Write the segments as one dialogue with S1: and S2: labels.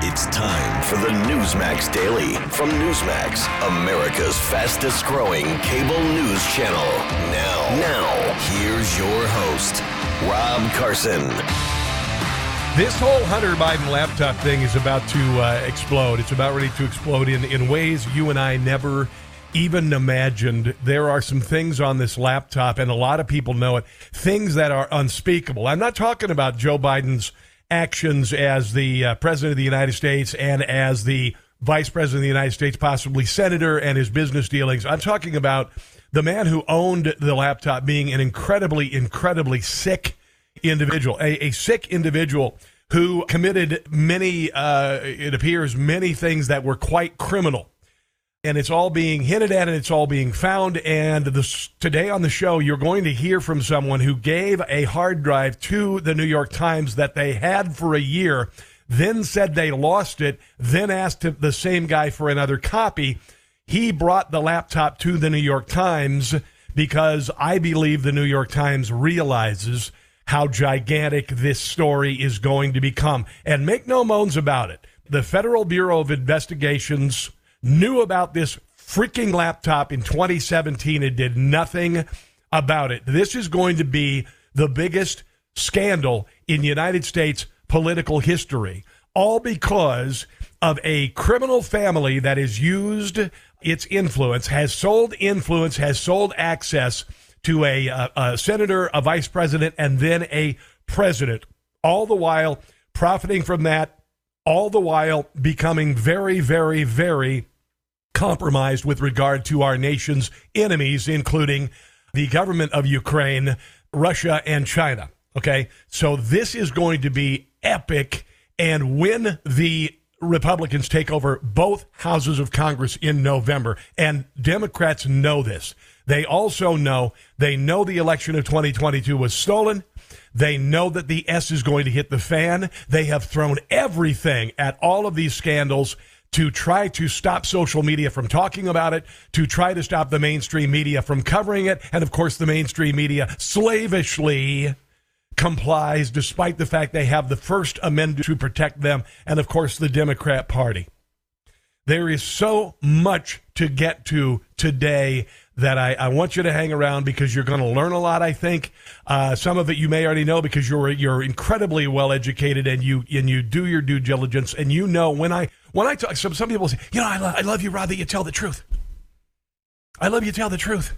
S1: It's time for the Newsmax Daily from Newsmax, America's fastest growing cable news channel. Now, now, here's your host, Rob Carson.
S2: This whole Hunter Biden laptop thing is about to uh, explode. It's about ready to explode in, in ways you and I never even imagined. There are some things on this laptop, and a lot of people know it, things that are unspeakable. I'm not talking about Joe Biden's actions as the uh, president of the United States and as the vice president of the United States, possibly senator, and his business dealings. I'm talking about the man who owned the laptop being an incredibly, incredibly sick individual, a, a sick individual who committed many, uh, it appears, many things that were quite criminal. And it's all being hinted at and it's all being found. And this, today on the show, you're going to hear from someone who gave a hard drive to the New York Times that they had for a year, then said they lost it, then asked the same guy for another copy. He brought the laptop to the New York Times because I believe the New York Times realizes how gigantic this story is going to become. And make no moans about it. The Federal Bureau of Investigations knew about this freaking laptop in 2017 and did nothing about it. This is going to be the biggest scandal in United States political history, all because of a criminal family that has used its influence, has sold influence, has sold access to a, a, a senator, a vice president, and then a president, all the while profiting from that, all the while becoming very, very, very compromised with regard to our nation's enemies, including the government of Ukraine, Russia, and China. Okay. So this is going to be epic. And when the Republicans take over both houses of Congress in November, and Democrats know this, they also know they know the election of 2022 was stolen. They know that the S is going to hit the fan. They have thrown everything at all of these scandals to try to stop social media from talking about it, to try to stop the mainstream media from covering it. And of course, the mainstream media slavishly complies despite the fact they have the First Amendment to protect them. And of course, the Democrat Party. There is so much to get to today that I, I, want you to hang around because you're going to learn a lot. I think uh, some of it you may already know because you're you're incredibly well educated and you and you do your due diligence and you know when I when I talk. Some some people say, you know, I, lo- I love you, Rob, that you tell the truth. I love you tell the truth.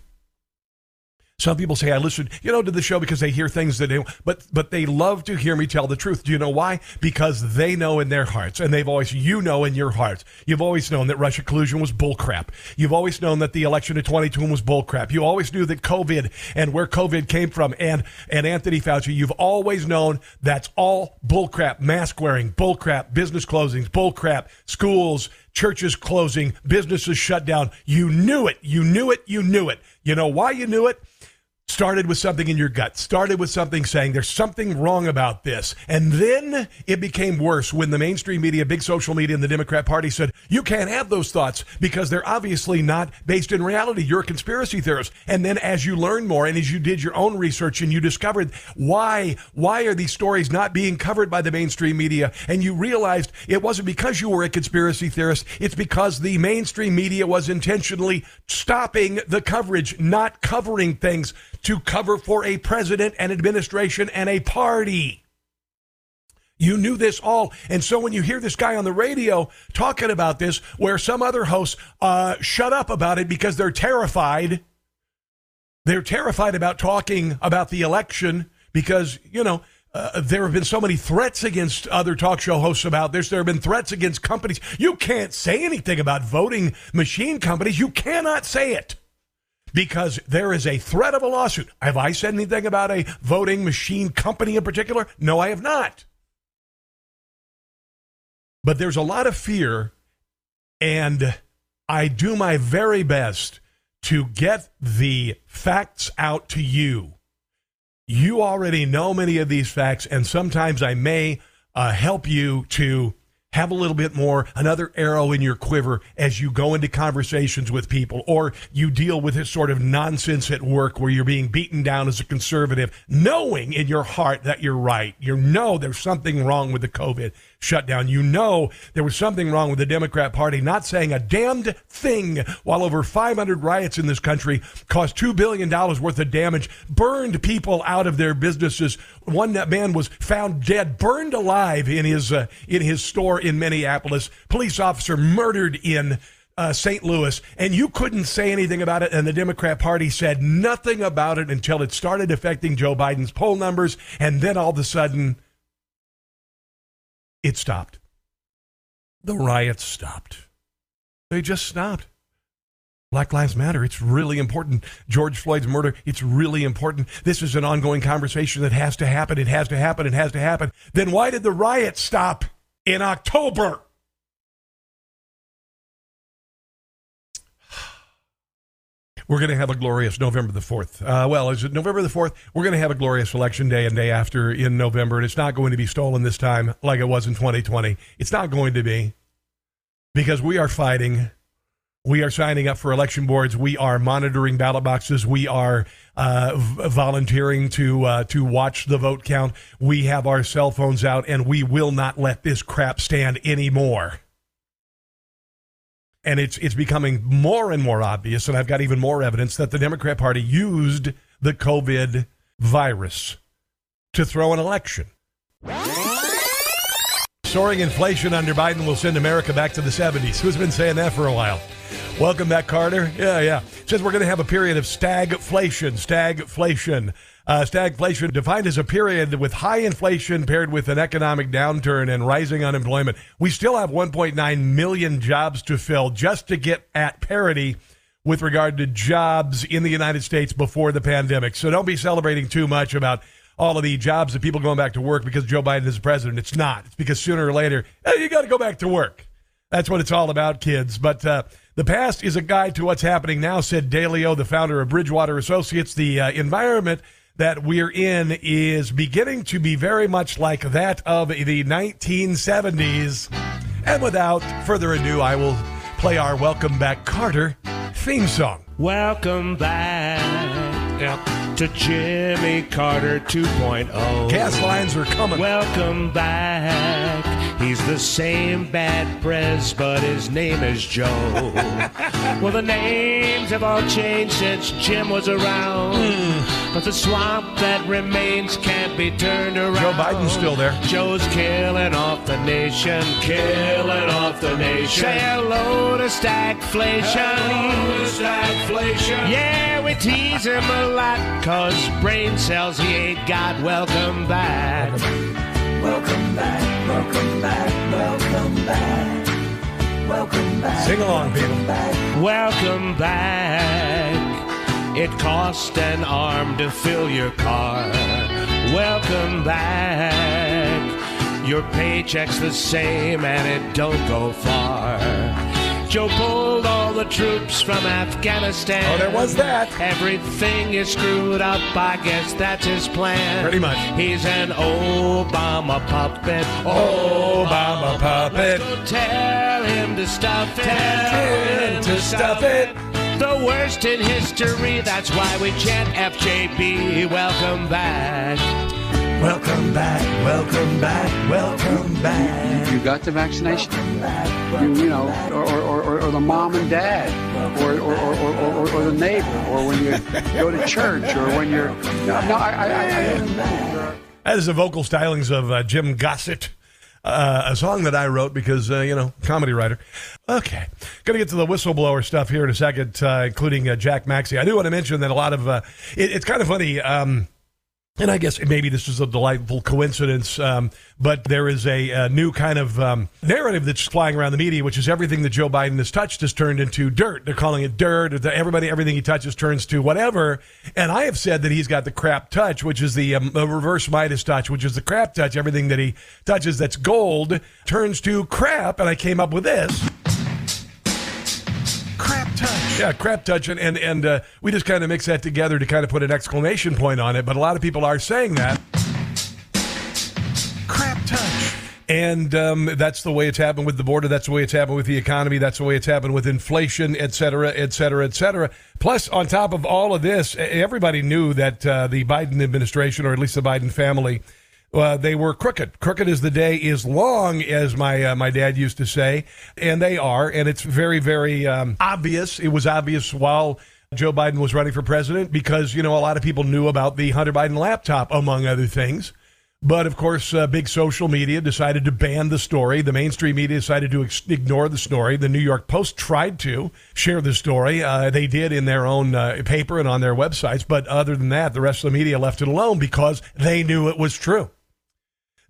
S2: Some people say I listen, you know, to the show because they hear things that they, but but they love to hear me tell the truth. Do you know why? Because they know in their hearts, and they've always, you know, in your hearts, you've always known that Russia collusion was bullcrap. You've always known that the election of 22 was bullcrap. You always knew that COVID and where COVID came from, and and Anthony Fauci. You've always known that's all bullcrap. Mask wearing, bullcrap. Business closings, bullcrap. Schools, churches closing, businesses shut down. You knew it. You knew it. You knew it. You know why you knew it? Started with something in your gut, started with something saying there's something wrong about this. And then it became worse when the mainstream media, big social media, and the Democrat Party said, you can't have those thoughts because they're obviously not based in reality. You're a conspiracy theorist. And then as you learn more and as you did your own research and you discovered why, why are these stories not being covered by the mainstream media? And you realized it wasn't because you were a conspiracy theorist. It's because the mainstream media was intentionally stopping the coverage, not covering things to cover for a president, an administration, and a party. You knew this all. And so when you hear this guy on the radio talking about this, where some other hosts uh, shut up about it because they're terrified, they're terrified about talking about the election because, you know, uh, there have been so many threats against other talk show hosts about this. There have been threats against companies. You can't say anything about voting machine companies. You cannot say it because there is a threat of a lawsuit. Have I said anything about a voting machine company in particular? No, I have not. but there's a lot of fear, and I do my very best to get the facts out to you. You already know many of these facts, and sometimes I may uh, help you to have a little bit more, another arrow in your quiver as you go into conversations with people or you deal with this sort of nonsense at work where you're being beaten down as a conservative, knowing in your heart that you're right. You know there's something wrong with the COVID shutdown. You know there was something wrong with the Democrat Party not saying a damned thing while over 500 riots in this country caused $2 billion worth of damage, burned people out of their businesses. One man was found dead, burned alive in his, uh, in his store in Minneapolis. Police officer murdered in uh, St. Louis, and you couldn't say anything about it. And the Democrat Party said nothing about it until it started affecting Joe Biden's poll numbers. And then all of a sudden, it stopped. The riots stopped. They just stopped. Black Lives Matter. It's really important. George Floyd's murder. It's really important. This is an ongoing conversation that has to happen. It has to happen. It has to happen. Then why did the riots stop in October? We're going to have a glorious November the 4th. Uh, well, is it November the 4th? We're going to have a glorious election day and day after in November, and it's not going to be stolen this time like it was in 2020. It's not going to be because we are fighting. We are signing up for election boards. We are monitoring ballot boxes. We are uh, v- volunteering to uh, to watch the vote count. We have our cell phones out, and we will not let this crap stand anymore and it's it's becoming more and more obvious, and I've got even more evidence that the Democrat Party used the COVID virus to throw an election. Soaring inflation under Biden will send America back to the 70s. Who's been saying that for a while? Welcome back, Carter. Yeah, yeah. Says we're going to have a period of stagflation. Stagflation. Uh, stagflation defined as a period with high inflation paired with an economic downturn and rising unemployment. We still have 1.9 million jobs to fill just to get at parity with regard to jobs in the United States before the pandemic. So don't be celebrating too much about all of the jobs of people going back to work because Joe Biden is president. It's not. It's because sooner or later, hey, you got to go back to work. That's what it's all about, kids. But uh, the past is a guide to what's happening now, said Dalio, the founder of Bridgewater Associates. The uh, environment that we're in is beginning to be very much like that of the 1970s. And without further ado, I will play our Welcome Back Carter theme song.
S3: Welcome back
S2: Yeah.
S3: to Jimmy Carter 2.0.
S2: Gas lines are coming.
S3: Welcome back. He's the same bad prez, but his name is Joe. well, the names have all changed since Jim was around.
S2: Hmm.
S3: But the swamp that remains can't be turned around.
S2: Joe Biden's still there.
S3: Joe's killing off the nation, killing off the nation. Say hello to stagflation. Hello to stagflation. Yeah, we tease him a lot, cause brain cells he ain't got. Welcome back.
S4: Welcome back, welcome back, welcome back. Welcome back.
S2: Sing along, people.
S4: Back.
S3: Welcome back. It cost an arm to fill your car. Welcome back. Your paycheck's the same and it don't go far. Joe pulled all the troops from Afghanistan.
S2: Oh, there was that.
S3: Everything is screwed up. I guess that's his plan.
S2: Pretty much.
S3: He's an Obama puppet.
S2: Obama puppet.
S3: Let's go tell him to stuff it.
S2: Tell him to stuff it.
S3: The worst in history. That's why we chant FJB. Welcome back.
S4: Welcome back, welcome back, welcome back.
S5: You got the vaccination? You, you know, or, or, or, or the mom and dad, or, or, or, or, or, or the neighbor, or when you go to church, or when you're. No, no I, I, I,
S2: That is the vocal stylings of uh, Jim Gossett. Uh, a song that I wrote because, uh, you know, comedy writer. Okay. Going to get to the whistleblower stuff here in a second, uh, including uh, Jack Maxey. I do want to mention that a lot of, uh, it, it's kind of funny. Um, and I guess maybe this is a delightful coincidence, um, but there is a, a new kind of um, narrative that's flying around the media, which is everything that Joe Biden has touched has turned into dirt. They're calling it dirt. Everybody, everything he touches turns to whatever. And I have said that he's got the crap touch, which is the um, reverse Midas touch, which is the crap touch. Everything that he touches that's gold turns to crap. And I came up with this crap touch. Yeah, crap touch, and and, and uh, we just kind of mix that together to kind of put an exclamation point on it. But a lot of people are saying that crap touch. And um, that's the way it's happened with the border. That's the way it's happened with the economy. That's the way it's happened with inflation, et cetera, et cetera, et cetera. Plus, on top of all of this, everybody knew that uh, the Biden administration, or at least the Biden family, uh, they were crooked. Crooked as the day is long, as my uh, my dad used to say, and they are. And it's very, very um, obvious. It was obvious while Joe Biden was running for president because you know a lot of people knew about the Hunter Biden laptop, among other things. But of course, uh, big social media decided to ban the story. The mainstream media decided to ex- ignore the story. The New York Post tried to share the story. Uh, they did in their own uh, paper and on their websites. But other than that, the rest of the media left it alone because they knew it was true.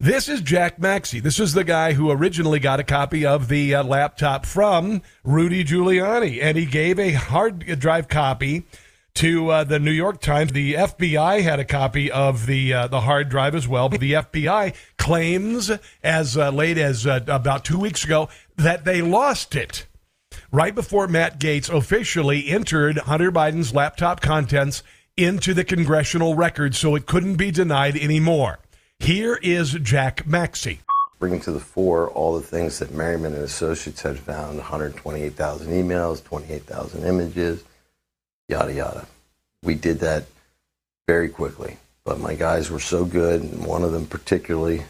S2: This is Jack Maxey. This is the guy who originally got a copy of the uh, laptop from Rudy Giuliani, and he gave a hard drive copy to uh, the New York Times. The FBI had a copy of the uh, the hard drive as well. But the FBI claims, as uh, late as uh, about two weeks ago, that they lost it right before Matt Gaetz officially entered Hunter Biden's laptop contents into the congressional record, so it couldn't be denied anymore. Here is Jack Maxey.
S6: Bringing to the fore all the things that Merriman and Associates had found 128,000 emails, 28,000 images, yada, yada. We did that very quickly. But my guys were so good, and one of them particularly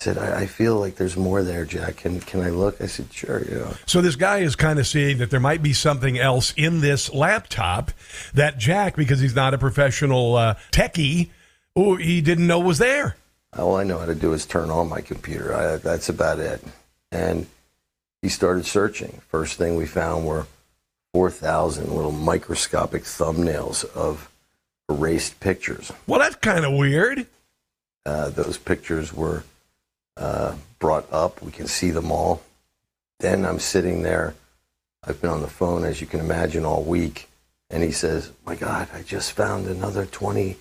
S6: said, I, I, feel like there's more there, Jack. Can, can I look? I said, sure, you know.
S2: So this guy is kind of seeing that there might be something else in this laptop that Jack, because he's not a professional uh, techie, oh, he didn't know was there
S6: all I know how to do is turn on my computer. I, that's about it. And he started searching. First thing we found were 4,000 little microscopic thumbnails of erased pictures.
S2: Well, that's kind of weird.
S6: Uh, those pictures were uh, brought up. We can see them all. Then I'm sitting there. I've been on the phone, as you can imagine, all week. And he says, My God, I just found another 20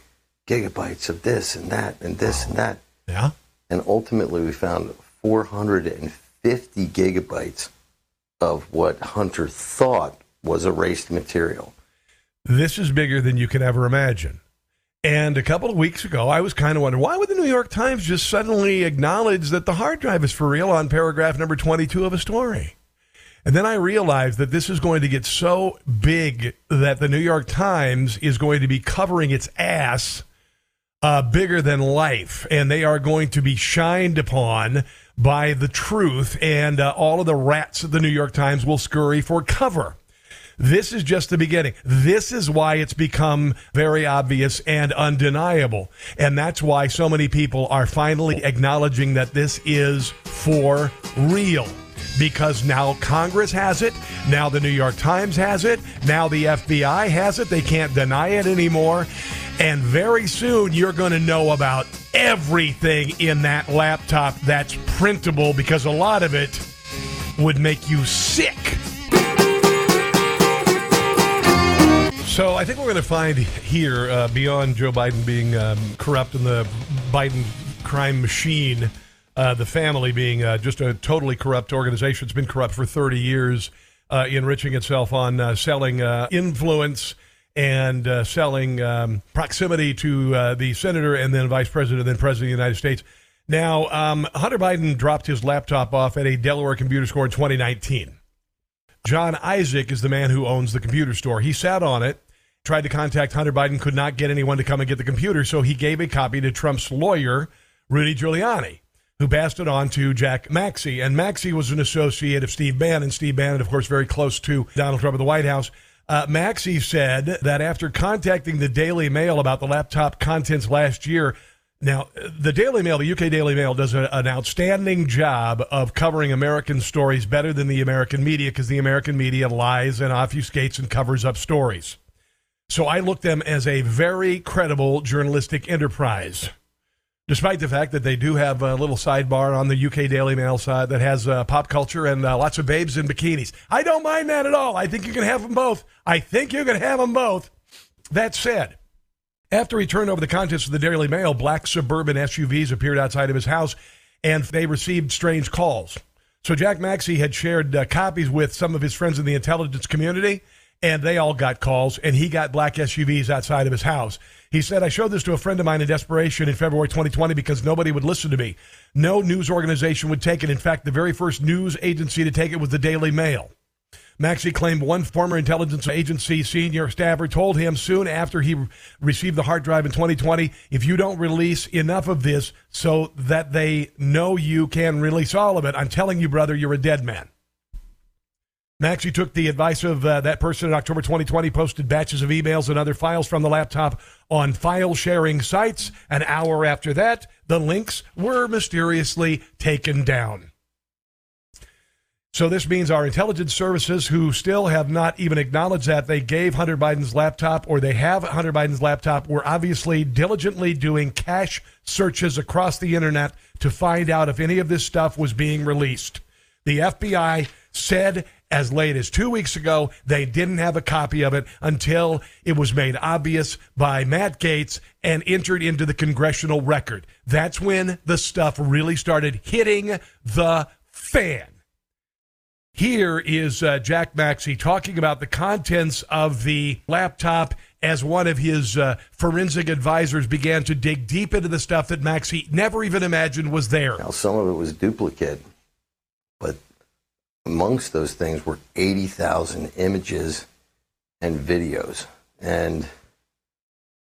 S6: gigabytes of this and that and this and that.
S2: Yeah.
S6: And ultimately, we found 450 gigabytes of what Hunter thought was erased material.
S2: This is bigger than you can ever imagine. And a couple of weeks ago, I was kind of wondering why would the New York Times just suddenly acknowledge that the hard drive is for real on paragraph number 22 of a story? And then I realized that this is going to get so big that the New York Times is going to be covering its ass uh, bigger than life, and they are going to be shined upon by the truth, and uh, all of the rats of the New York Times will scurry for cover. This is just the beginning. This is why it's become very obvious and undeniable. And that's why so many people are finally acknowledging that this is for real. Because now Congress has it, now the New York Times has it, now the FBI has it. They can't deny it anymore. And very soon you're going to know about everything in that laptop that's printable because a lot of it would make you sick. So I think we're going to find here, uh, beyond Joe Biden being um, corrupt and the Biden crime machine, uh, the family being uh, just a totally corrupt organization. It's been corrupt for 30 years, uh, enriching itself on uh, selling uh, influence and uh, selling um, proximity to uh, the senator and then vice president then president of the United States. Now, um, Hunter Biden dropped his laptop off at a Delaware computer store in 2019. John Isaac is the man who owns the computer store. He sat on it, tried to contact Hunter Biden, could not get anyone to come and get the computer, so he gave a copy to Trump's lawyer, Rudy Giuliani, who passed it on to Jack Maxey. And Maxey was an associate of Steve Bannon. Steve Bannon, of course, very close to Donald Trump at the White House. Uh, Maxey said that after contacting the Daily Mail about the laptop contents last year, now the Daily Mail, the UK Daily Mail, does a, an outstanding job of covering American stories better than the American media because the American media lies and obfuscates and covers up stories. So I look them as a very credible journalistic enterprise. Despite the fact that they do have a little sidebar on the UK Daily Mail side that has uh, pop culture and uh, lots of babes in bikinis. I don't mind that at all. I think you can have them both. I think you can have them both. That said, after he turned over the contents of the Daily Mail, black suburban SUVs appeared outside of his house and they received strange calls. So Jack Maxey had shared uh, copies with some of his friends in the intelligence community, and they all got calls, and he got black SUVs outside of his house. He said, I showed this to a friend of mine in desperation in February 2020 because nobody would listen to me. No news organization would take it. In fact, the very first news agency to take it was the Daily Mail. Maxey claimed one former intelligence agency senior staffer told him soon after he received the hard drive in 2020 if you don't release enough of this so that they know you can release all of it, I'm telling you, brother, you're a dead man. Maxey took the advice of uh, that person in October 2020, posted batches of emails and other files from the laptop on file sharing sites. An hour after that, the links were mysteriously taken down. So this means our intelligence services, who still have not even acknowledged that they gave Hunter Biden's laptop or they have Hunter Biden's laptop, were obviously diligently doing cache searches across the internet to find out if any of this stuff was being released. The FBI said as late as two weeks ago they didn't have a copy of it until it was made obvious by Matt Gaetz and entered into the congressional record. That's when the stuff really started hitting the fan. Here is uh, Jack Maxey talking about the contents of the laptop as one of his uh, forensic advisors began to dig deep into the stuff that Maxey never even imagined was there.
S6: Now, some of it was duplicate, but amongst those things were 80,000 images and videos. And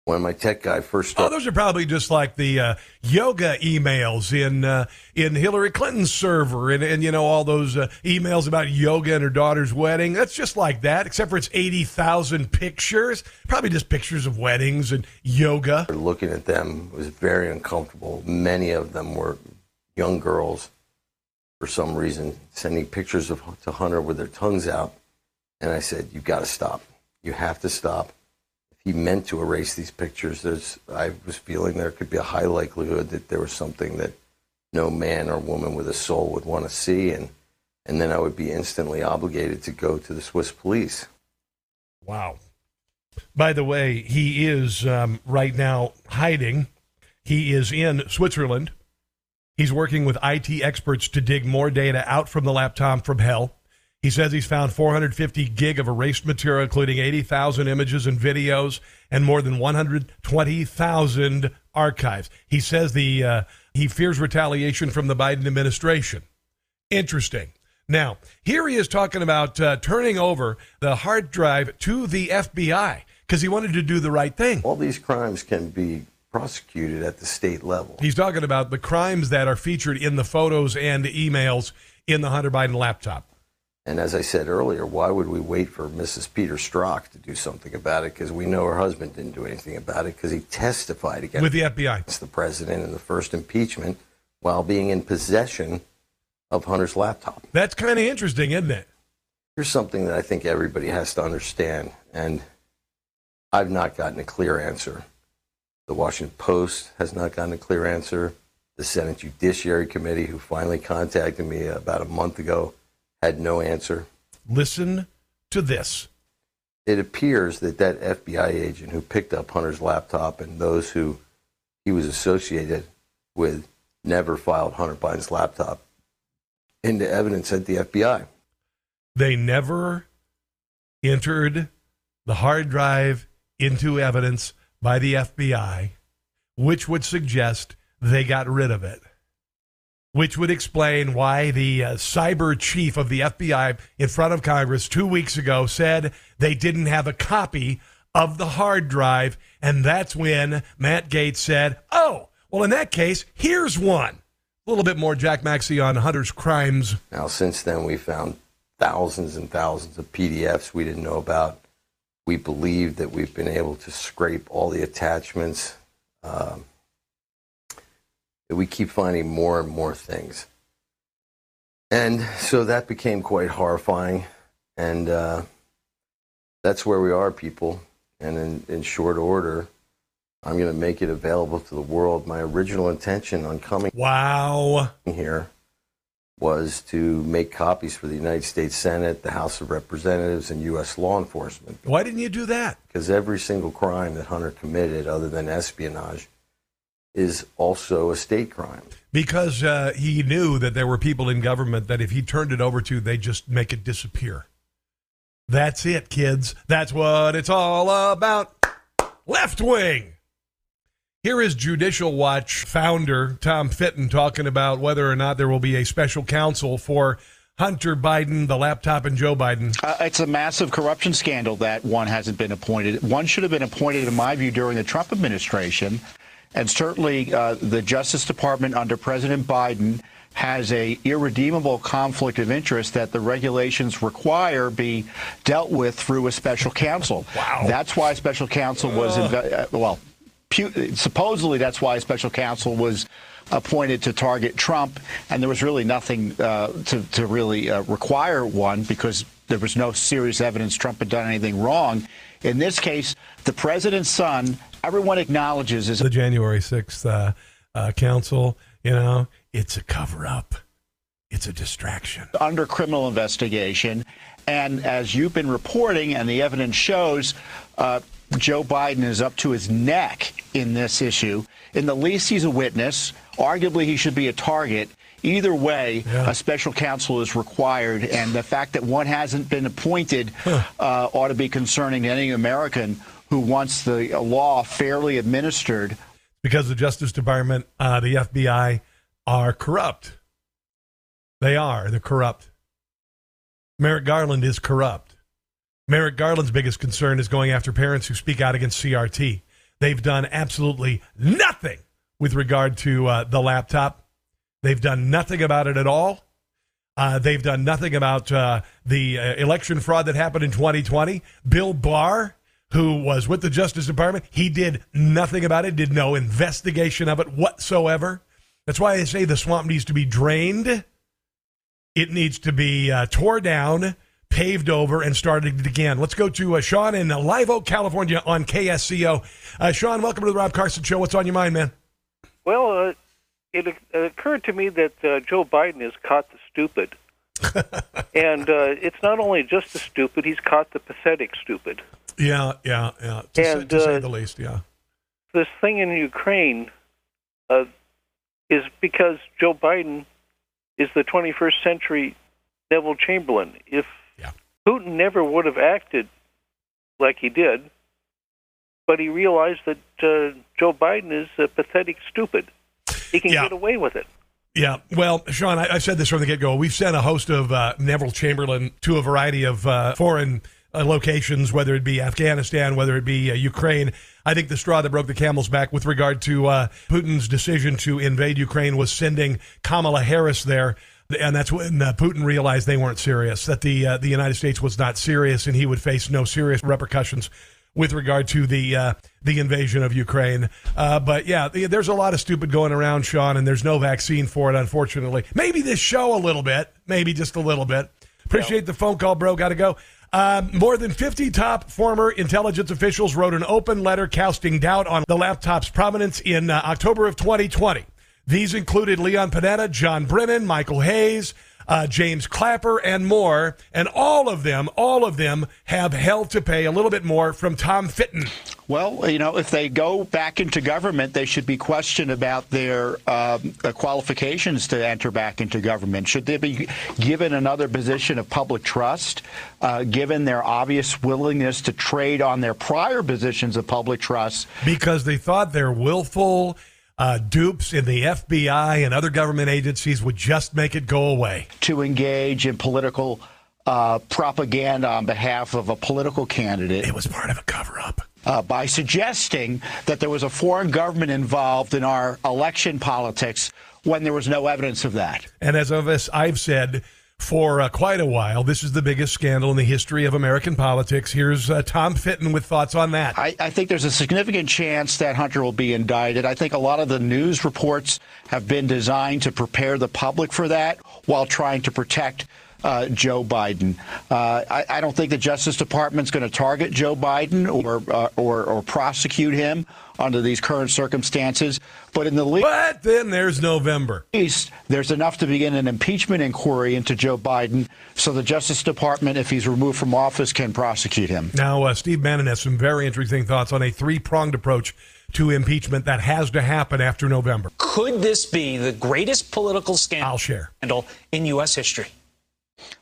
S6: when my tech guy first
S2: Oh,
S6: started,
S2: those are probably just like the uh, yoga emails in uh, in Hillary Clinton's server, and, and you know all those uh, emails about yoga and her daughter's wedding. That's just like that, except for it's eighty thousand pictures. Probably just pictures of weddings and yoga.
S6: looking at them was very uncomfortable. Many of them were young girls, for some reason, sending pictures of to Hunter with their tongues out. And I said, "You've got to stop. You have to stop." If he meant to erase these pictures, there's I was feeling there could be a high likelihood that there was something that no man or woman with a soul would want to see, and and then I would be instantly obligated to go to the Swiss police.
S2: Wow. By the way, he is um, right now hiding. He is in Switzerland. He's working with IT experts to dig more data out from the laptop from hell. He says he's found 450 gig of erased material, including 80,000 images and videos, and more than 120,000 archives. He says the uh, he fears retaliation from the Biden administration. Interesting. Now, here he is talking about uh, turning over the hard drive to the FBI because he wanted to do the right thing.
S6: All these crimes can be prosecuted at the state level.
S2: He's talking about the crimes that are featured in the photos and emails in the Hunter Biden laptop.
S6: And as I said earlier, why would we wait for Mrs. Peter Strzok to do something about it? Because we know her husband didn't do anything about it because he testified against
S2: With the FBI.
S6: the president in the first impeachment while being in possession of Hunter's laptop.
S2: That's kind of interesting, isn't it?
S6: Here's something that I think everybody has to understand, and I've not gotten a clear answer. The Washington Post has not gotten a clear answer. The Senate Judiciary Committee, who finally contacted me about a month ago, had no answer.
S2: Listen to this.
S6: It appears that that FBI agent who picked up Hunter's laptop and those who he was associated with never filed Hunter Biden's laptop into evidence at the FBI.
S2: They never entered the hard drive into evidence by the FBI, which would suggest they got rid of it. Which would explain why the uh, cyber chief of the FBI in front of Congress two weeks ago said they didn't have a copy of the hard drive. And that's when Matt Gaetz said, Oh, well, in that case, here's one. A little bit more Jack Maxey on Hunter's crimes.
S6: Now, since then, we found thousands and thousands of PDFs we didn't know about. We believe that we've been able to scrape all the attachments. Um, we keep finding more and more things. And so that became quite horrifying. And uh, that's where we are, people. and in, in short order, I'm going to make it available to the world. My original intention on coming
S2: Wow.
S6: here was to make copies for the United States Senate, the House of Representatives, and U.S. law enforcement.
S2: Why didn't you do that?
S6: Because every single crime that Hunter committed, other than espionage, is also a state crime.
S2: Because uh, he knew that there were people in government that if he turned it over to, they'd just make it disappear. That's it, kids. That's what it's all about. Left wing. Here is Judicial Watch founder Tom Fitton talking about whether or not there will be a special counsel for Hunter Biden, the laptop, and Joe Biden.
S7: Uh, it's a massive corruption scandal that one hasn't been appointed. One should have been appointed, in my view, during the Trump administration. And certainly uh, the Justice Department under President Biden has a irredeemable conflict of interest that the regulations require be dealt with through a special counsel.
S2: Wow.
S7: That's why special counsel was, inve- uh, well, supposedly that's why a special counsel was appointed to target Trump, and there was really nothing uh, to, to really uh, require one because there was no serious evidence Trump had done anything wrong. In this case, the president's son, everyone acknowledges is
S2: The January 6th uh, uh, council, you know, it's a cover up, it's a distraction.
S7: under criminal investigation. And as you've been reporting, and the evidence shows, uh, Joe Biden is up to his neck in this issue. In the least, he's a witness. Arguably, he should be a target. Either way,
S2: Yeah.
S7: a special counsel is required, and the fact that one hasn't been appointed uh, ought to be concerning to any American who wants the law fairly administered.
S2: because the Justice Department, uh, the FBI are corrupt. They are. They're corrupt. Merrick Garland is corrupt. Merrick Garland's biggest concern is going after parents who speak out against CRT. They've done absolutely nothing with regard to uh, the laptop. They've done nothing about it at all. Uh, they've done nothing about uh, the uh, election fraud that happened in 2020. Bill Barr, who was with the Justice Department, he did nothing about it, did no investigation of it whatsoever. That's why I say the swamp needs to be drained. It needs to be uh, tore down, paved over, and started again. Let's go to uh, Sean in Live Oak, California on KSCO. Uh, Sean, welcome to the Rob Carson Show. What's on your mind, man?
S8: Well, uh, it, it occurred to me that uh, Joe Biden has caught the stupid. and uh, it's not only just the stupid, he's caught the pathetic stupid.
S2: Yeah, yeah, yeah. To, say,
S8: And,
S2: to say
S8: uh,
S2: the least, yeah.
S8: This thing in Ukraine uh, is because Joe Biden is the 21st century Neville Chamberlain. If. Putin never would have acted like he did, but he realized that uh, Joe Biden is a pathetic stupid. He can
S2: Yeah.
S8: get away with it.
S2: Yeah, well, Sean, I, I said this from the get go. We've sent a host of uh, Neville Chamberlain to a variety of uh, foreign uh, locations, whether it be Afghanistan, whether it be uh, Ukraine. I think the straw that broke the camel's back with regard to uh, Putin's decision to invade Ukraine was sending Kamala Harris there. And that's when uh, Putin realized they weren't serious, that the uh, the United States was not serious, and he would face no serious repercussions with regard to the uh, the invasion of Ukraine. Uh, but yeah, there's a lot of stupid going around, Sean, and there's no vaccine for it, unfortunately. Maybe this show a little bit, maybe just a little bit. Appreciate the phone call, bro. Got to go. Um, more than 50 top former intelligence officials wrote an open letter casting doubt on the laptop's prominence in uh, October of 2020. These included Leon Panetta, John Brennan, Michael Hayden, uh, James Clapper, and more. And all of them, all of them have hell to pay a little bit more from Tom Fitton.
S7: Well, you know, if they go back into government, they should be questioned about their um, uh, qualifications to enter back into government. Should they be given another position of public trust, uh, given their obvious willingness to trade on their prior positions of public trust?
S2: because they thought their willful uh, dupes in the FBI and other government agencies would just make it go away.
S7: to engage in political uh, propaganda on behalf of a political candidate
S2: It was part of a cover up.
S7: uh, by suggesting that there was a foreign government involved in our election politics when there was no evidence of that.
S2: And as of us, I've said for uh, quite a while, this is the biggest scandal in the history of American politics. Here's uh, Tom Fitton with thoughts on that.
S7: I, I think there's a significant chance that Hunter will be indicted. I think a lot of the news reports have been designed to prepare the public for that while trying to protect uh, Joe Biden. Uh, I, I, don't think the Justice Department's going to target Joe Biden or, uh, or, or prosecute him under these current circumstances. But in the least,
S2: but then there's November.
S7: There's enough to begin an impeachment inquiry into Joe Biden, so the Justice Department, if he's removed from office, can prosecute him.
S2: Now, uh, Steve Bannon has some very interesting thoughts on a three pronged approach to impeachment that has to happen after November.
S9: Could this be the greatest political scandal
S2: I'll share.
S9: in U.S. history?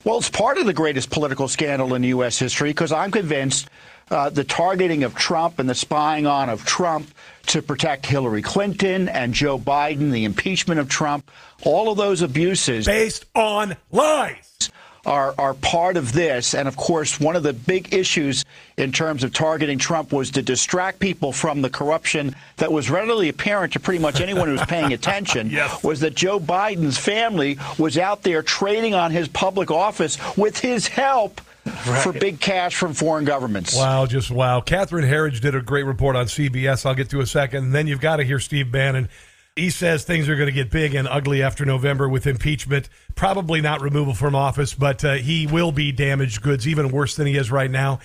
S7: Well, it's part of the greatest political scandal in U.S. history because I'm convinced uh, the targeting of Trump and the spying on of Trump to protect Hillary Clinton and Joe Biden, the impeachment of Trump, all of those abuses
S2: based on lies
S7: are, are part of this. And of course, one of the big issues in terms of targeting Trump was to distract people from the corruption that was readily apparent to pretty much anyone who was paying attention.
S2: yes.
S7: Was that Joe Biden's family was out there trading on his public office with his help. Right. For big cash from foreign governments.
S2: Wow, just wow. Catherine Herridge did a great report on CBS. I'll get to a second. And then you've got to hear Steve Bannon he says things are going to get big and ugly after November with impeachment. Probably not removal from office, but uh, he will be damaged goods, even worse than he is right now.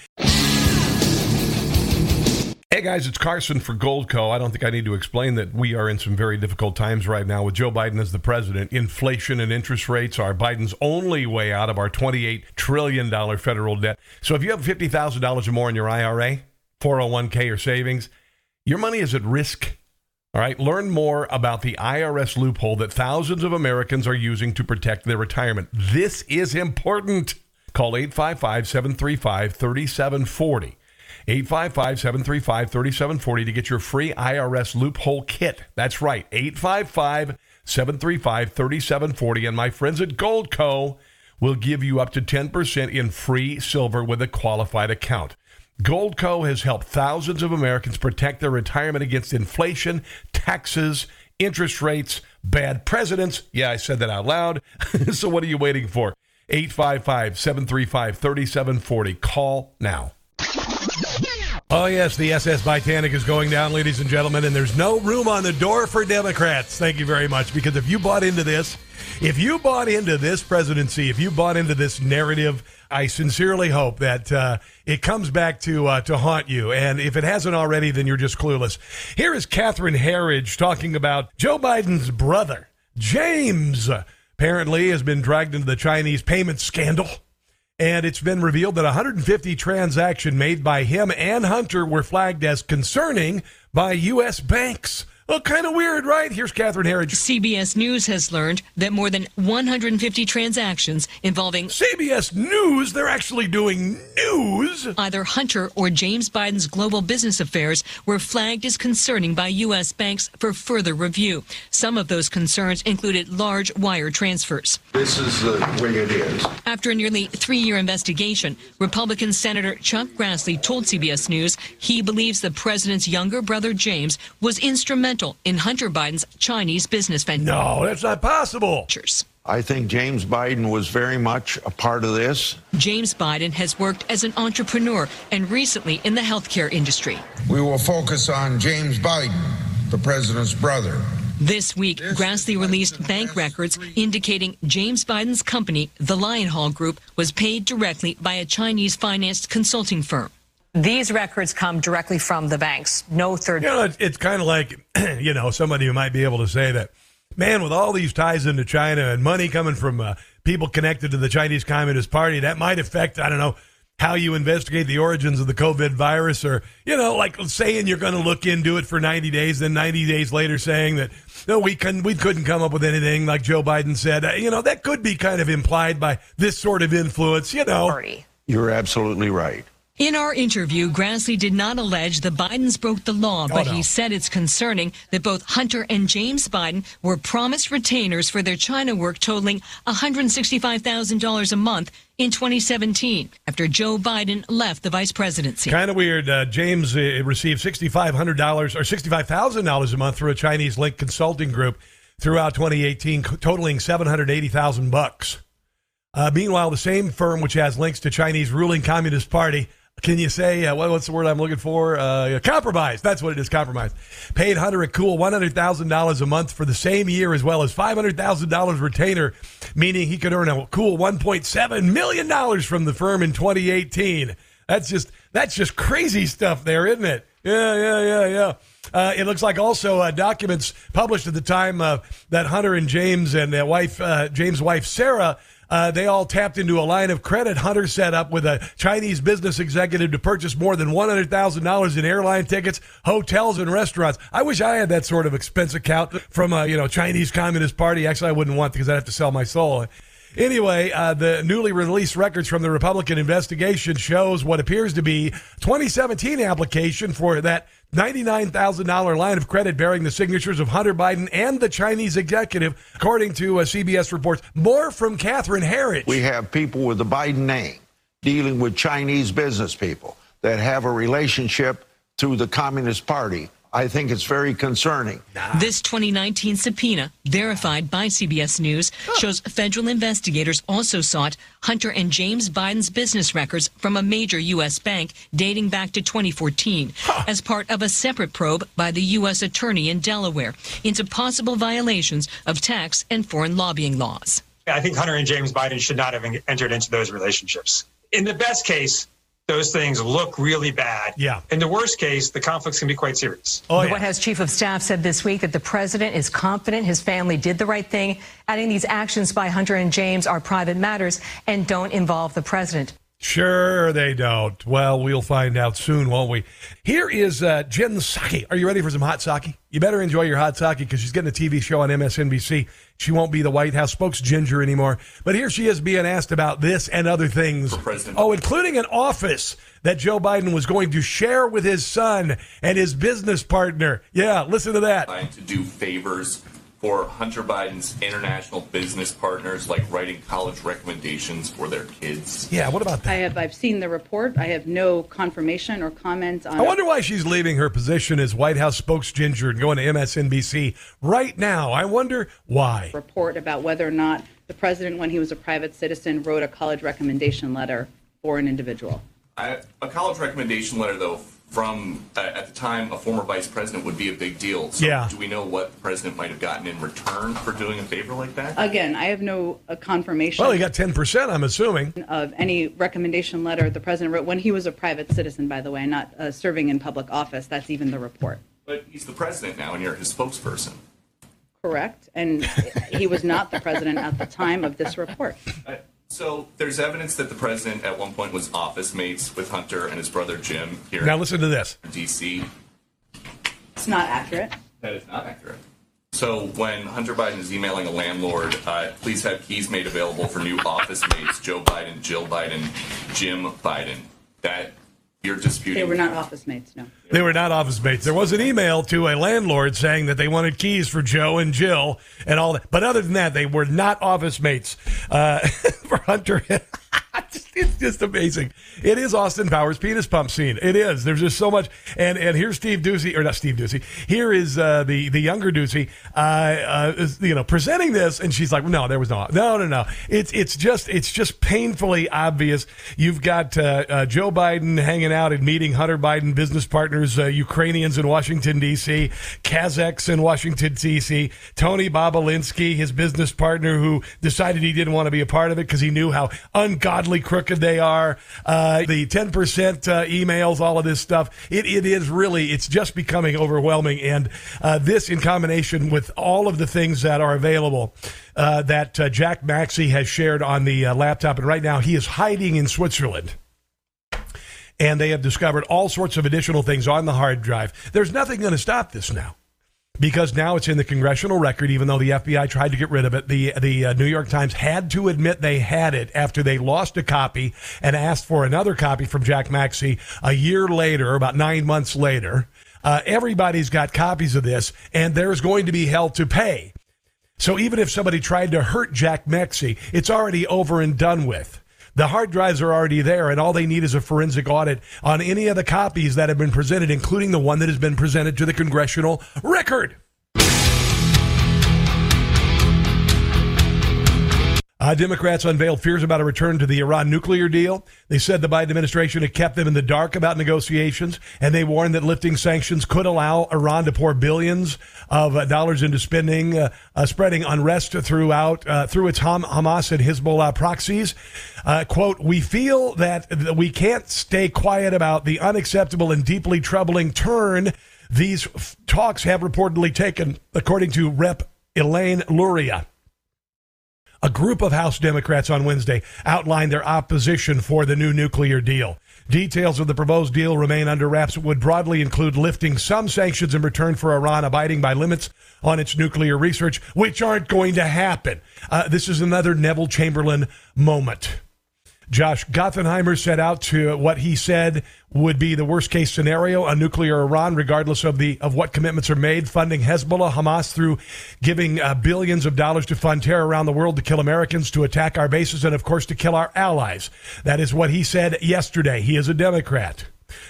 S2: Hey guys, it's Carson for Goldco. I don't think I need to explain that we are in some very difficult times right now with Joe Biden as the president. Inflation and interest rates are Biden's only way out of our $28 trillion federal debt. So if you have $50,000 or more in your IRA, 401k, or savings, your money is at risk all right, learn more about the IRS loophole that thousands of Americans are using to protect their retirement. This is important. Call 855 735 3740. 855 735 3740 to get your free IRS loophole kit. That's right, 855 735 3740. And my friends at Goldco will give you up to 10% in free silver with a qualified account. Goldco has helped thousands of Americans protect their retirement against inflation, taxes, interest rates, bad presidents. Yeah, I said that out loud. so what are you waiting for? 855 735 3740. Call now. Oh, yes, the SS Titanic is going down, ladies and gentlemen, and there's no room on the door for Democrats. Thank you very much. Because if you bought into this, if you bought into this presidency, if you bought into this narrative, I sincerely hope that uh, it comes back to uh, to haunt you. And if it hasn't already, then you're just clueless. Here is Catherine Herridge talking about Joe Biden's brother, James. Apparently, has been dragged into the Chinese payment scandal. And it's been revealed that 150 transactions made by him and Hunter were flagged as concerning by U.S. banks. Well, kind of weird, right? Here's Catherine Herridge.
S10: CBS News has learned that more than 150 transactions involving
S2: CBS News, they're actually doing news.
S10: Either Hunter or James Biden's global business affairs were flagged as concerning by U.S. banks for further review. Some of those concerns included large wire transfers.
S11: This is uh, the way it is.
S10: After a nearly three year investigation, Republican Senator Chuck Grassley told CBS News he believes the president's younger brother James was instrumental instrumental in Hunter Biden's Chinese business venture.
S2: No, that's not possible.
S11: I think James Biden was very much a part of this.
S10: James Biden has worked as an entrepreneur and recently in the healthcare industry.
S11: We will focus on James Biden, the president's brother.
S10: This week, Grassley released bank records indicating James Biden's company, the Lion Hall Group, was paid directly by a Chinese financed consulting firm.
S12: These records come directly from the banks, no third.
S2: You know, it's, it's kind of like, you know, somebody who might be able to say that, man, with all these ties into China and money coming from uh, people connected to the Chinese Communist Party, that might affect, I don't know, how you investigate the origins of the COVID virus, or, you know, like saying you're going to look into it for 90 days, then 90 days later saying that, no, we, couldn't, we couldn't come up with anything, like Joe Biden said. Uh, you know, that could be kind of implied by this sort of influence, you know.
S11: You're absolutely right.
S10: In our interview, Grassley did not allege the Bidens broke the law, but oh, no. he said it's concerning that both Hunter and James Biden were promised retainers for their China work totaling $165,000 a month in 2017 after Joe Biden left the vice presidency.
S2: Kind of weird. Uh, James uh, received $6,500 or $65,000 a month through a Chinese link consulting group throughout 2018, totaling 780,000 bucks. Uh, meanwhile, the same firm, which has links to Chinese ruling Communist Party, can you say uh, what, what's the word I'm looking for? Uh, compromise. That's what it is. Compromise. Paid Hunter a cool one hundred thousand dollars a month for the same year, as well as five hundred thousand dollars retainer, meaning he could earn a cool one point seven million dollars from the firm in 2018. That's just that's just crazy stuff, there, isn't it? Yeah, yeah, yeah, yeah. Uh, it looks like also uh, documents published at the time uh, that Hunter and James and their wife, uh, James' wife Sarah, uh, they all tapped into a line of credit Hunter set up with a Chinese business executive to purchase more than $100,000 in airline tickets, hotels, and restaurants. I wish I had that sort of expense account from a you know Chinese Communist Party. Actually, I wouldn't want because I'd have to sell my soul. Anyway, uh, the newly released records from the Republican investigation shows what appears to be 2017 application for that $99,000 line of credit bearing the signatures of Hunter Biden and the Chinese executive, according to uh, CBS reports. More from Catherine Herridge.
S11: We have people with the Biden name dealing with Chinese business people that have a relationship through the Communist Party. I think it's very concerning.
S10: This 2019 subpoena, verified by CBS News, shows federal investigators also sought Hunter and James Biden's business records from a major U.S. bank dating back to 2014 as part of a separate probe by the U.S. Attorney in Delaware into possible violations of tax and foreign lobbying laws.
S13: I think Hunter and James Biden should not have entered into those relationships. In the best case, those things look really bad.
S2: Yeah.
S13: In the worst case, the conflicts can be quite serious.
S2: Oh,
S12: the White House Chief of Staff said this week that the president is confident his family did the right thing, adding these actions by Hunter and James are private matters and don't involve the president.
S2: Sure, they don't. Well, we'll find out soon, won't we? Here is uh, Jen Psaki. Are you ready for some hot sake? You better enjoy your hot sake because she's getting a TV show on MSNBC. She won't be the White House spokes ginger anymore. But here she is being asked about this and other things. Oh, including an office that Joe Biden was going to share with his son and his business partner. Yeah, listen to that.
S14: To do favors for Hunter Biden's international business partners, like writing college recommendations for their kids.
S2: Yeah, what about that?
S15: I have I've seen the report. I have no confirmation or comment on
S2: I wonder why she's leaving her position as White House spokesginger and going to MSNBC right now. I wonder why.
S15: report about whether or not the president, when he was a private citizen, wrote a college recommendation letter for an individual.
S14: I, a college recommendation letter, though, from uh, at the time a former vice president would be a big deal. So
S2: Yeah.
S14: Do we know what the president might have gotten in return for doing a favor like that?
S15: Again, I have no uh, confirmation
S2: Well, he got 10%, I'm assuming.
S15: of any recommendation letter the president wrote when he was a private citizen, by the way, not uh, serving in public office. That's even the report.
S14: But he's the president now, and you're his spokesperson.
S15: Correct. And he was not the president at the time of this report.
S14: Uh, So there's evidence that the president at one point was office mates with Hunter and his brother Jim here
S2: Now listen to this.
S14: D.C.
S15: It's not accurate.
S14: That is not accurate. So when Hunter Biden is emailing a landlord, uh, please have keys made available for new office mates, Joe Biden, Jill Biden, Jim Biden. That you're disputing.
S15: They were not office mates, no.
S2: They were not office mates. There was an email to a landlord saying that they wanted keys for Joe and Jill and all that. But other than that, they were not office mates uh, for Hunter. it's just amazing. It is Austin Powers penis pump scene. It is. There's just so much. And and here's Steve Doocy, or not Steve Doocy. Here is uh, the the younger Doocy, uh, uh, you know, presenting this, and she's like, no, there was no, no, no, no. It's it's just it's just painfully obvious. You've got uh, uh, Joe Biden hanging out and meeting Hunter Biden business partners, uh, Ukrainians in Washington D.C., Kazakhs in Washington D.C., Tony Bobulinski, his business partner, who decided he didn't want to be a part of it because he knew how ungodly crooked they are. Uh, the ten percent uh, emails, all of this stuff. It it is really it's just becoming overwhelming, and uh, this in combination with all of the things that are available. Uh, that Jack Maxey has shared on the laptop, and right now he is hiding in Switzerland and they have discovered all sorts of additional things on the hard drive. There's nothing going to stop this now. Because now it's in the congressional record, even though the FBI tried to get rid of it. The the uh, New York Times had to admit they had it after they lost a copy and asked for another copy from Jack Maxey a year later, about nine months later. Uh, everybody's got copies of this, and there's going to be hell to pay. So even if somebody tried to hurt Jack Maxey, it's already over and done with. The hard drives are already there, and all they need is a forensic audit on any of the copies that have been presented, including the one that has been presented to the congressional record. Uh, Democrats unveiled fears about a return to the Iran nuclear deal. They said the Biden administration had kept them in the dark about negotiations, and they warned that lifting sanctions could allow Iran to pour billions of uh, dollars into spending, uh, uh spreading unrest throughout uh, through its Ham- Hamas and Hezbollah proxies. Uh, quote: We feel that we can't stay quiet about the unacceptable and deeply troubling turn these f- talks have reportedly taken, according to Rep. Elaine Luria. A group of House Democrats on Wednesday outlined their opposition for the new nuclear deal. Details of the proposed deal remain under wraps. It would broadly include lifting some sanctions in return for Iran abiding by limits on its nuclear research, which aren't going to happen. Uh, this is another Neville Chamberlain moment. Josh Gothenheimer set out to what he said would be the worst case scenario, a nuclear Iran, regardless of the of what commitments are made, funding Hezbollah, Hamas through giving uh, billions of dollars to fund terror around the world to kill Americans, to attack our bases, and of course to kill our allies. That is what he said yesterday. He is a Democrat.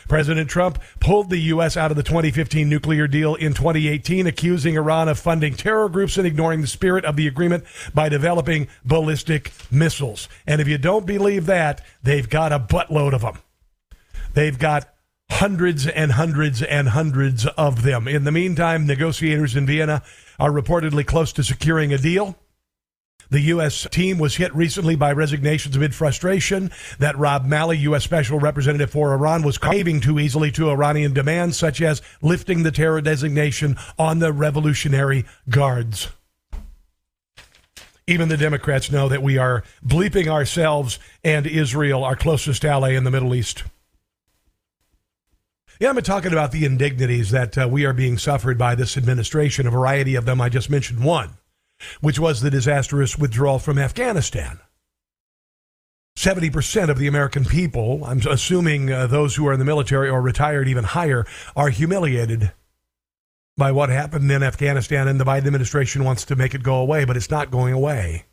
S2: President Trump pulled the U.S. out of the 2015 nuclear deal in 2018, accusing Iran of funding terror groups and ignoring the spirit of the agreement by developing ballistic missiles. And if you don't believe that, they've got a buttload of them. They've got hundreds and hundreds and hundreds of them. In the meantime, negotiators in Vienna are reportedly close to securing a deal. The U.S. team was hit recently by resignations amid frustration that Rob Malley, U.S. Special Representative for Iran, was caving too easily to Iranian demands, such as lifting the terror designation on the Revolutionary Guards. Even the Democrats know that we are bleeping ourselves and Israel, our closest ally in the Middle East. Yeah, I'm talking about the indignities that uh, we are being suffered by this administration, a variety of them. I just mentioned one which was the disastrous withdrawal from Afghanistan. 70% of the American people, I'm assuming uh, those who are in the military or retired even higher, are humiliated by what happened in Afghanistan, and the Biden administration wants to make it go away, but it's not going away.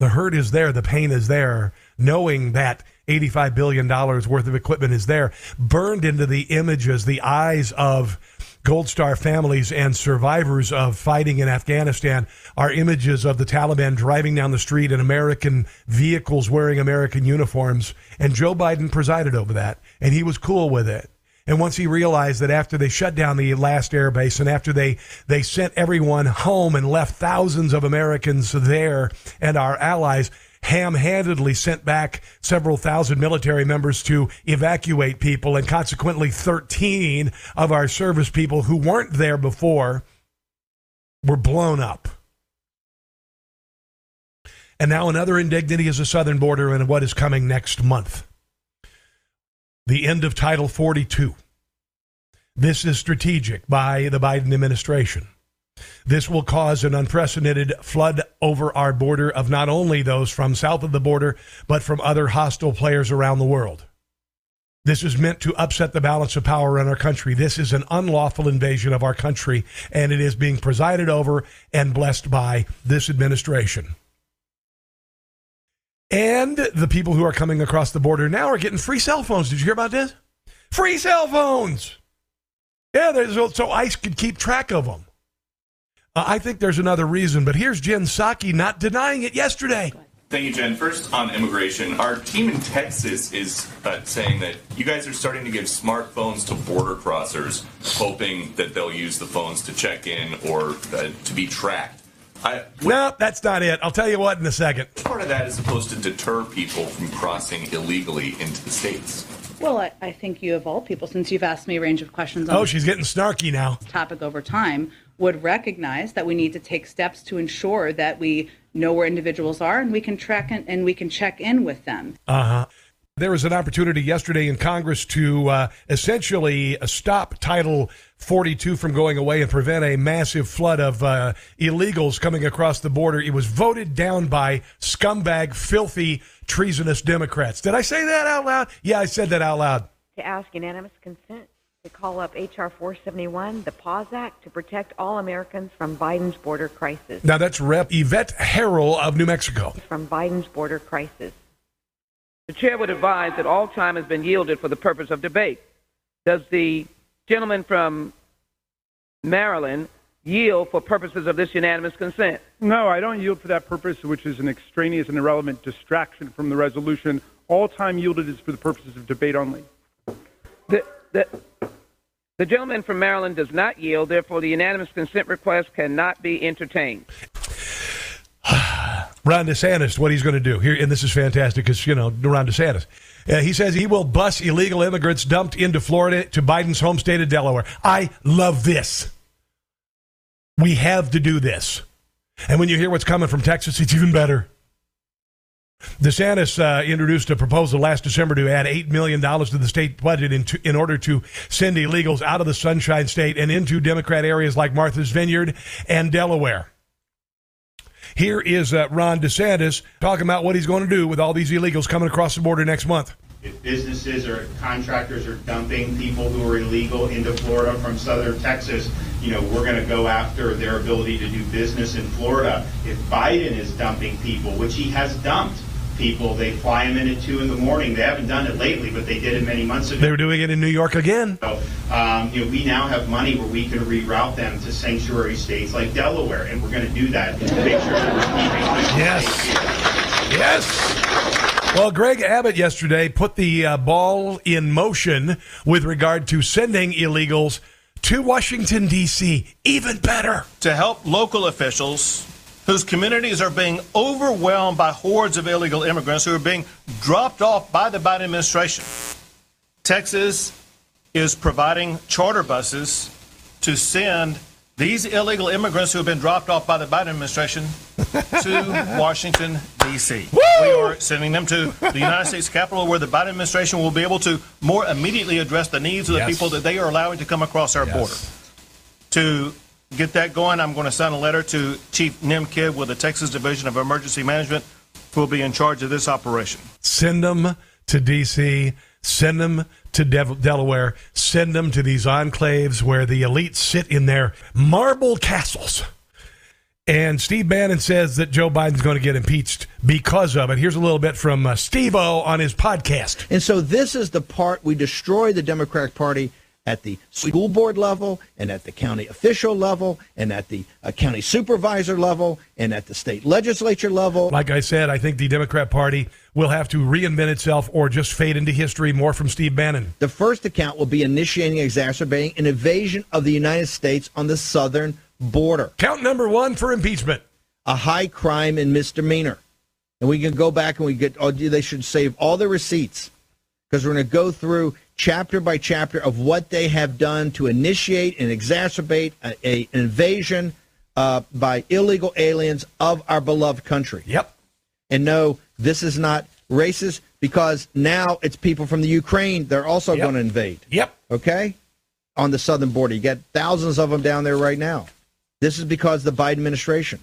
S2: The hurt is there, the pain is there, knowing that $85 billion worth of equipment is there, burned into the images, the eyes of Gold Star families and survivors of fighting in Afghanistan are images of the Taliban driving down the street in American vehicles wearing American uniforms. And Joe Biden presided over that, and he was cool with it. And once he realized that after they shut down the last airbase and after they, they sent everyone home and left thousands of Americans there and our allies, ham handedly sent back several thousand military members to evacuate people, and consequently, 13 of our service people who weren't there before were blown up. And now another indignity is the southern border and what is coming next month. The end of Title 42. This is strategic by the Biden administration. This will cause an unprecedented flood over our border of not only those from south of the border, but from other hostile players around the world. This is meant to upset the balance of power in our country. This is an unlawful invasion of our country, and it is being presided over and blessed by this administration. And the people who are coming across the border now are getting free cell phones. Did you hear about this? Free cell phones! Yeah, so ICE could keep track of them. Uh, I think there's another reason, but here's Jen Psaki not denying it yesterday.
S14: Thank you, Jen. First on immigration, our team in Texas is uh, saying that you guys are starting to give smartphones to border crossers, hoping that they'll use the phones to check in or uh, to be tracked.
S2: I, no, that's not it. I'll tell you what in a second.
S14: Part of that is supposed to deter people from crossing illegally into the states.
S15: Well, I, I think you, of all people, since you've asked me a range of questions
S2: on oh, she's getting snarky now.
S15: Topic over time, would recognize that we need to take steps to ensure that we know where individuals are and we can track in, and we can check in with them.
S2: Uh huh. There was an opportunity yesterday in Congress to uh, essentially stop Title 42 from going away and prevent a massive flood of uh, illegals coming across the border. It was voted down by scumbag, filthy, treasonous Democrats. Did I say that out loud? Yeah, I said that out loud.
S16: To ask unanimous consent to call up H.R. 471, the PAUSE Act, to protect all Americans from Biden's border crisis.
S2: Now that's Rep. Yvette Herrell of New Mexico.
S16: From Biden's border crisis.
S17: The chair would advise that all time has been yielded for the purpose of debate. Does the gentleman from Maryland yield for purposes of this unanimous consent?
S18: No, I don't yield for that purpose, which is an extraneous and irrelevant distraction from the resolution. All time yielded is for the purposes of debate only.
S17: The, the, the gentleman from Maryland does not yield, therefore, the unanimous consent request cannot be entertained.
S2: Ron DeSantis, what he's going to do here, and this is fantastic because you know Ron DeSantis. Uh, he says he will bus illegal immigrants dumped into Florida to Biden's home state of Delaware. I love this. We have to do this, and when you hear what's coming from Texas, it's even better. DeSantis uh, introduced a proposal last December to add $8 million to the state budget in, to, in order to send illegals out of the Sunshine State and into Democrat areas like Martha's Vineyard and Delaware. Here is uh, Ron DeSantis talking about what he's going to do with all these illegals coming across the border next month.
S19: If businesses or contractors are dumping people who are illegal into Florida from southern Texas, you know, we're going to go after their ability to do business in Florida. If Biden is dumping people, which he has dumped, people. They fly them in at two in the morning. They haven't done it lately, but they did it many months ago.
S2: They were doing it in New York again.
S19: So, um, you know, we now have money where we can reroute them to sanctuary states like Delaware, and we're going to do that. Make sure that we're keeping
S2: yes, yes. Well, Greg Abbott yesterday put the uh, ball in motion with regard to sending illegals to Washington D.C. Even better
S20: to help local officials whose communities are being overwhelmed by hordes of illegal immigrants who are being dropped off by the Biden administration. Texas is providing charter buses to send these illegal immigrants who have been dropped off by the Biden administration to Washington, D.C. We are sending them to the United States Capitol where the Biden administration will be able to more immediately address the needs of the
S2: Yes.
S20: people that they are allowing to come across our
S2: Yes.
S20: border. To get that going, I'm going to send a letter to Chief Nim Kidd with the Texas Division of Emergency Management, who will be in charge of this operation.
S2: Send them to D.C., send them to Dev- Delaware, send them to these enclaves where the elites sit in their marble castles. And Steve Bannon says that Joe Biden's going to get impeached because of it. Here's a little bit from uh, Steve O on his podcast.
S21: And so this is the part we destroy the Democratic Party at the school board level and at the county official level and at the uh, county supervisor level and at the state legislature level.
S2: Like I said, I think the Democrat Party will have to reinvent itself or just fade into history. More from Steve Bannon.
S21: The first account will be initiating, exacerbating an invasion of the United States on the southern border.
S2: Count number one for impeachment.
S21: A high crime and misdemeanor. And we can go back and we get, oh, they should save all the receipts because we're going to go through chapter by chapter of what they have done to initiate and exacerbate a, a- an invasion uh, by illegal aliens of our beloved country.
S2: Yep.
S21: And no, this is not racist because now it's people from the Ukraine they're also
S2: Yep.
S21: going to invade.
S2: Yep.
S21: Okay? On the southern border. You got thousands of them down there right now. This is because the Biden administration.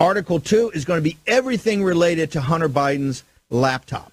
S21: Article 2 is going to be everything related to Hunter Biden's laptop.